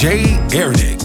J. Ernix.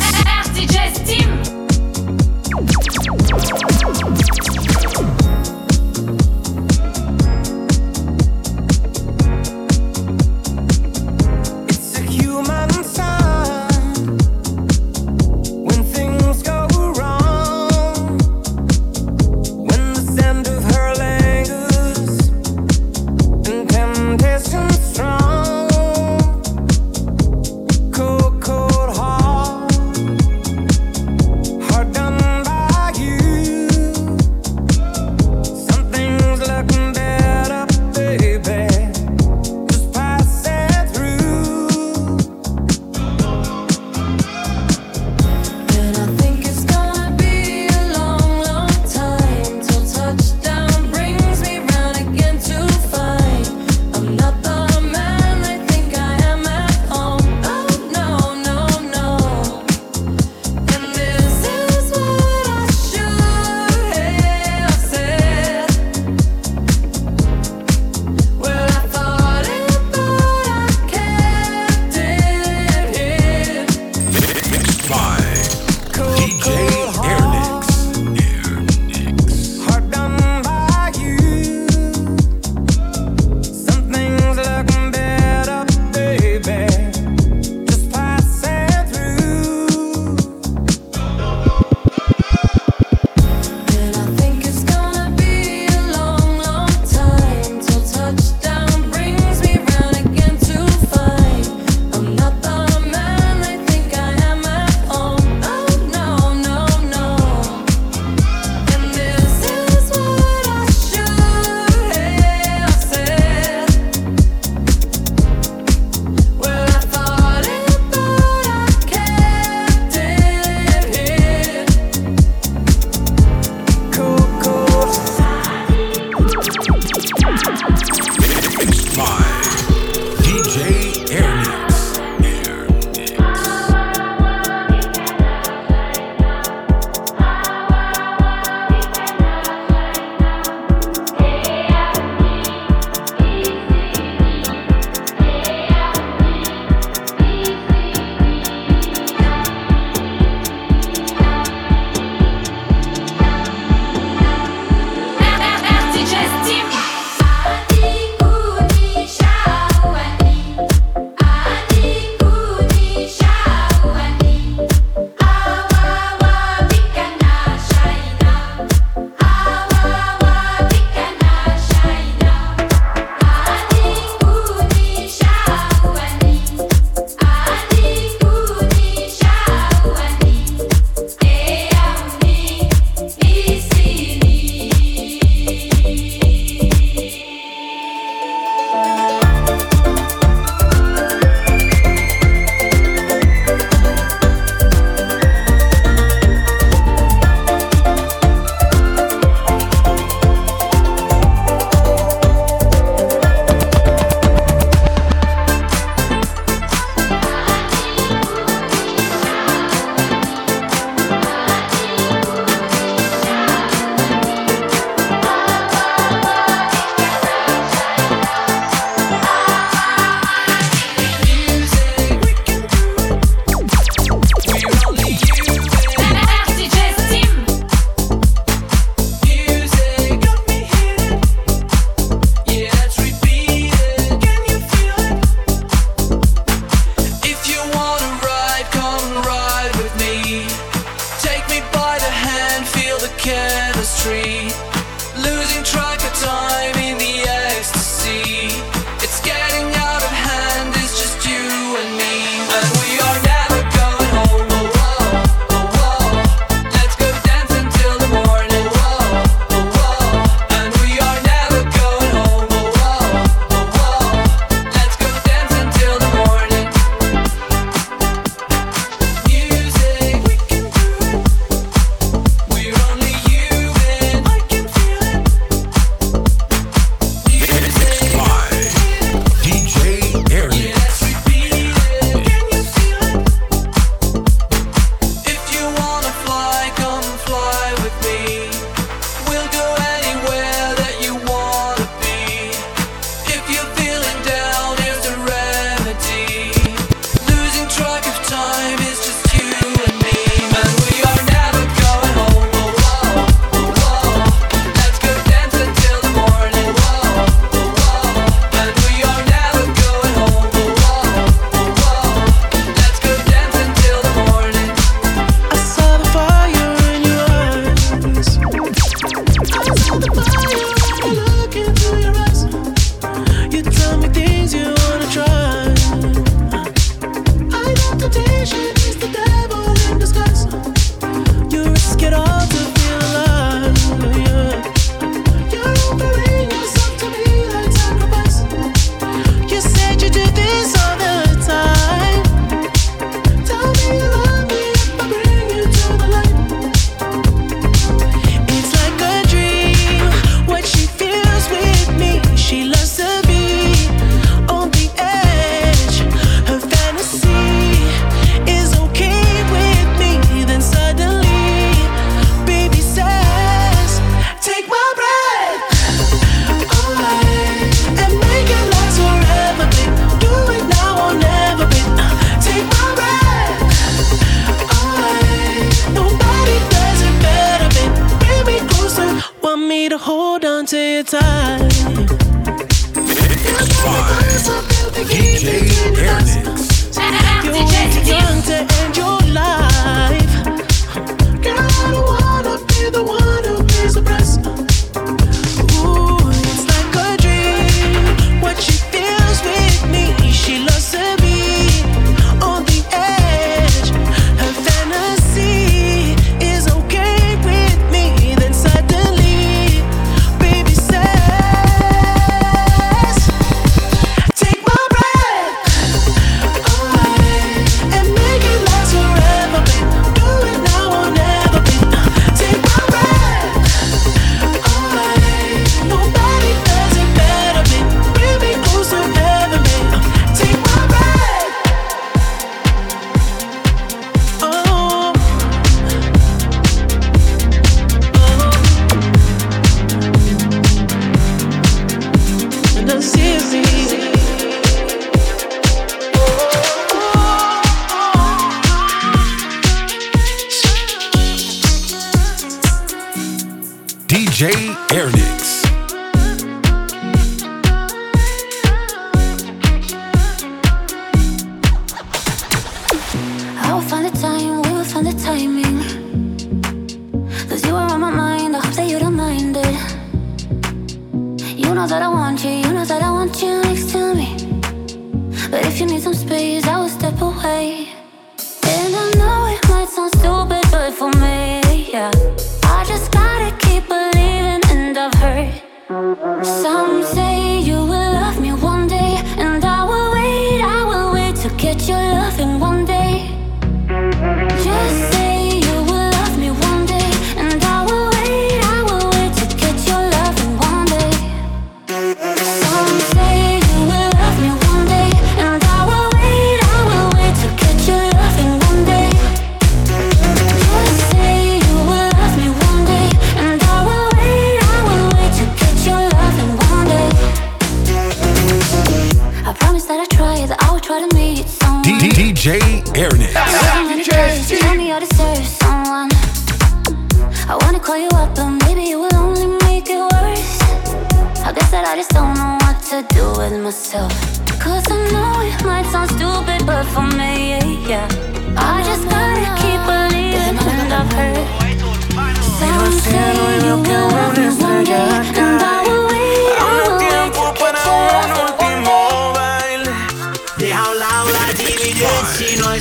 losing track of time.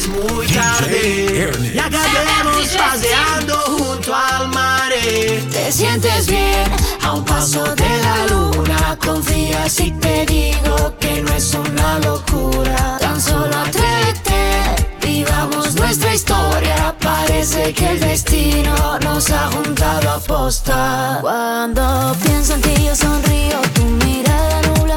es muy tarde. ya acabemos paseando junto al mar. Te sientes bien a un paso de la luna. Confía si te digo que no es una locura. Tan solo atrévete, vivamos nuestra historia. Parece que el destino nos ha juntado a posta. Cuando pienso en ti, yo sonrío. Tu mirada nubla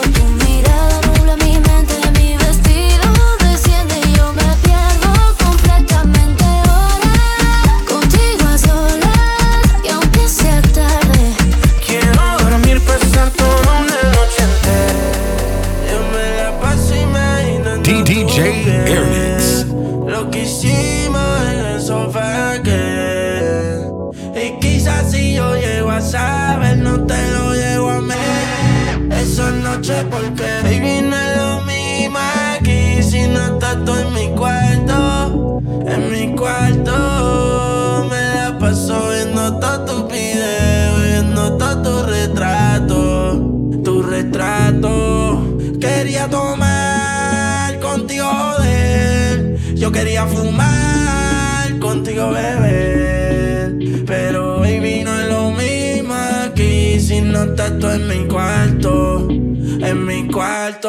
quería fumar contigo, beber. Pero hoy vino es lo mismo aquí si no estás tú en mi cuarto. En mi cuarto.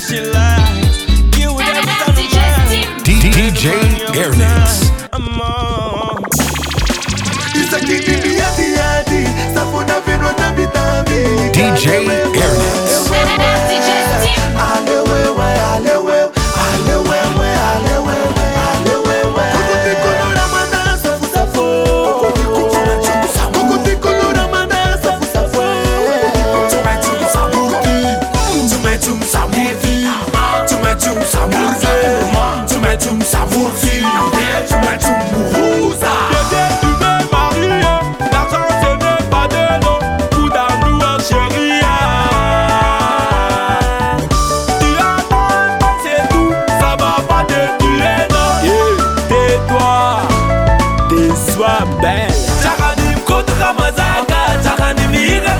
on mind. DJ Airness. I'm on. It's a the DJ Airness. vois belle. Tchakanim, kotra mazaka, tchakanim, ira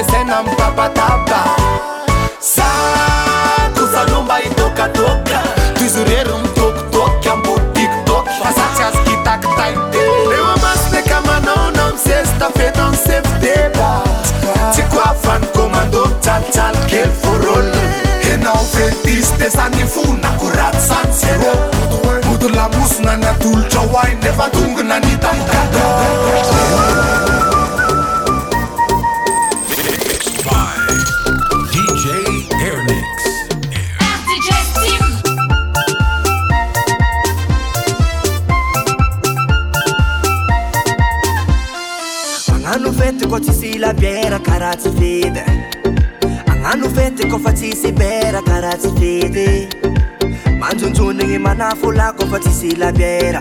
amaoanombaitokatoka tizureryn tokitokiambotikoto asatsyazkitaktaitemamasyekamanaona m festa feton sefdeba tsy koa fany komandoy tsaltsalo kel foroly enao petisy te sani fonakorat sanser moto lamosonagnatolotra oaiy nefatongonani anano fety kôfa tsysy bera kara tsy fity manjonjonigny manafola kôfa tsy sylabera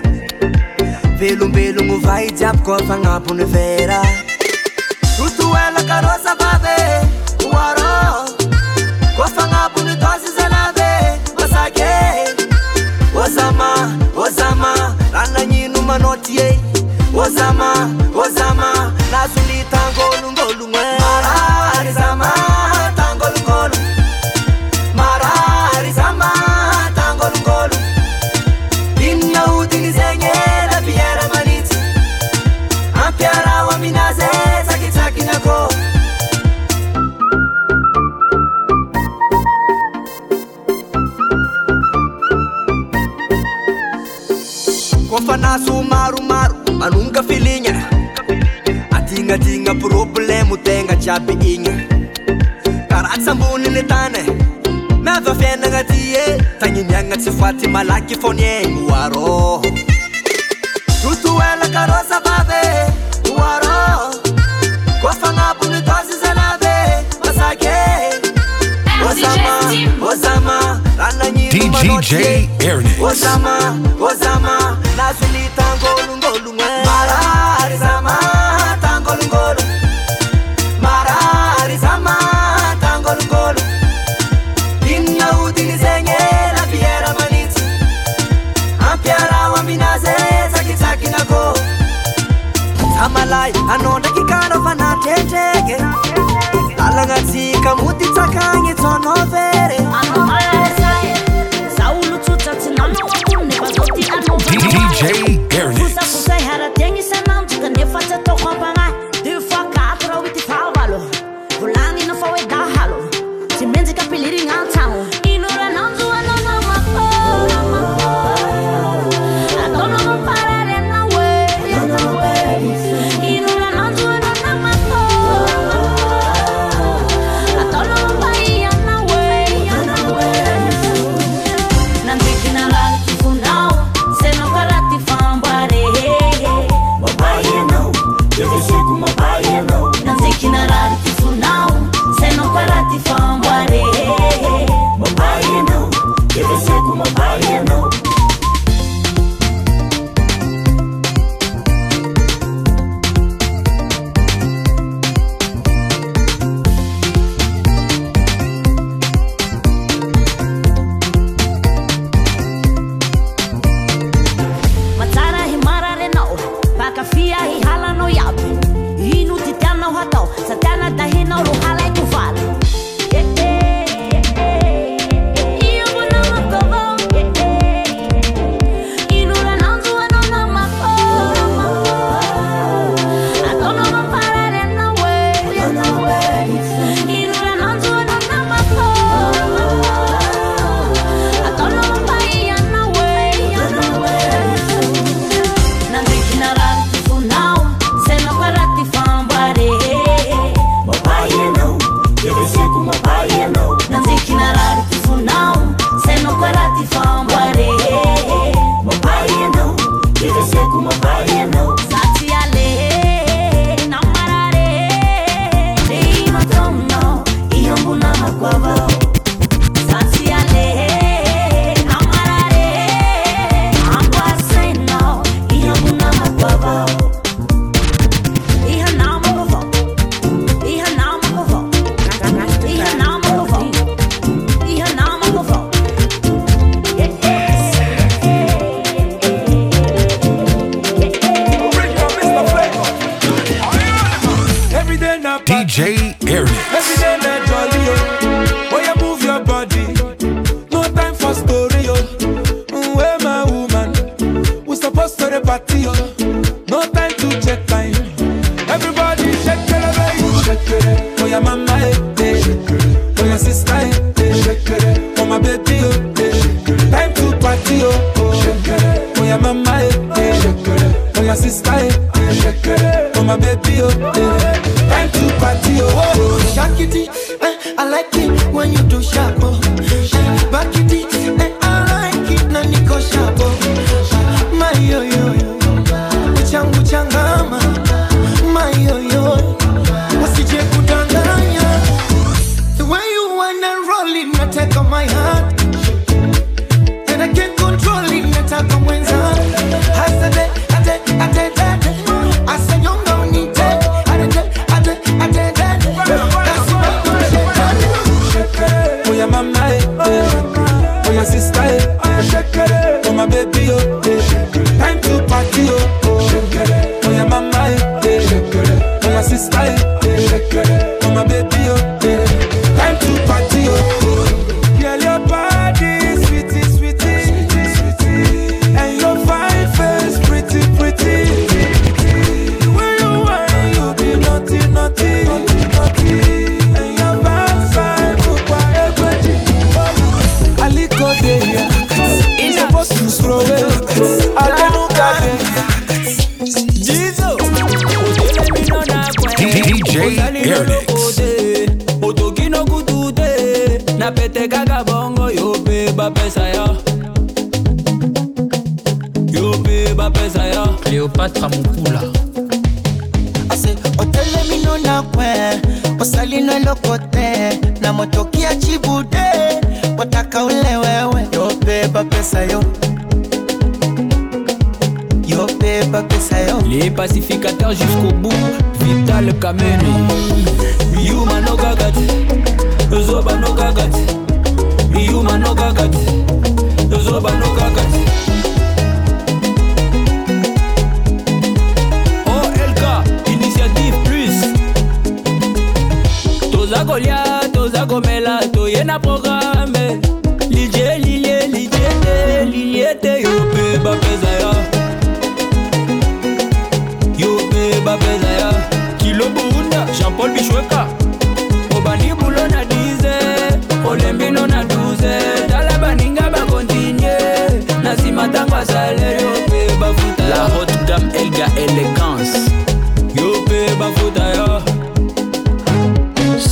mbilombilogno vaijiaby kô fagnabony vera totoelakarôsababe ar kôfagnabony dosyzanabe sake ôzama zama rananino manotie zama zaa fanaso maromaro manonga filigna atignatigna problemo tegna jiaby igny karatsy amboniny tany miava fiainagna ty e tagniny agna tsy foaty malaky fôny aigny oarô rotoelakarosava dj ernezam zama nazonitangolongolog marayzatangolongolo marary zamatangolongolo innaodiny zegny lapiera manisy ampiarao aminaze zakizakinako amalay anondraky karafanatretregny talagnatsika motytsakagny zonove Jay Ernest. Every day jolly oh. you move your body. No time for story oh. mm, Where my woman, we supposed to the party oh. No time to check time. Everybody it it. your mama eh, eh. your sister eh, it. Eh. my baby eh. time to party Oh, it. your mama eh, your sister eh, my baby. okokode otoki nokutu te na pete kaka bongo yo mpe bapesa yo yo mpe bapesa yo cléopatra mokula ase otelemino na kwe osalino eloko te na motoki ya cibude otaka ule wewe yo mpe bapesa yo yo mpe bapesa yo les pacificateurs jusqu'au bout toza kolia toza komela toye na programe lilie lilie lilie te lilie te yo mpe bapeza ya yo mpe bapeza ya kilo burunda jean-paul bishweka obani bulo na 10 olembino na 12 tala baninga bakontinye na nsima ntango asalerio mpe bafuta la haute gamme elga élégance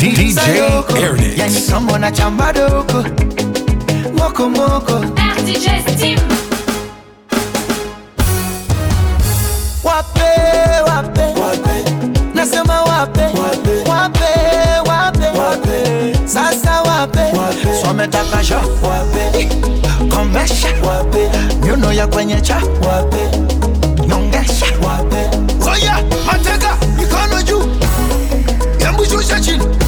DJ Airnix Yani kama unachamba doko Moko moko RDJ Steam Wape, wape Wape Nasema wape Wape Wape Wape Wape Sasa wape Wape Swametaka sho Wape Komesha Wape Nyuno ya kwenye cha Wape Nyongesha Wape Oya, mateka, mikono juu Embu shusha chini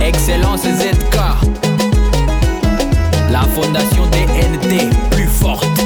Excellence ZK La fondation ND plus forte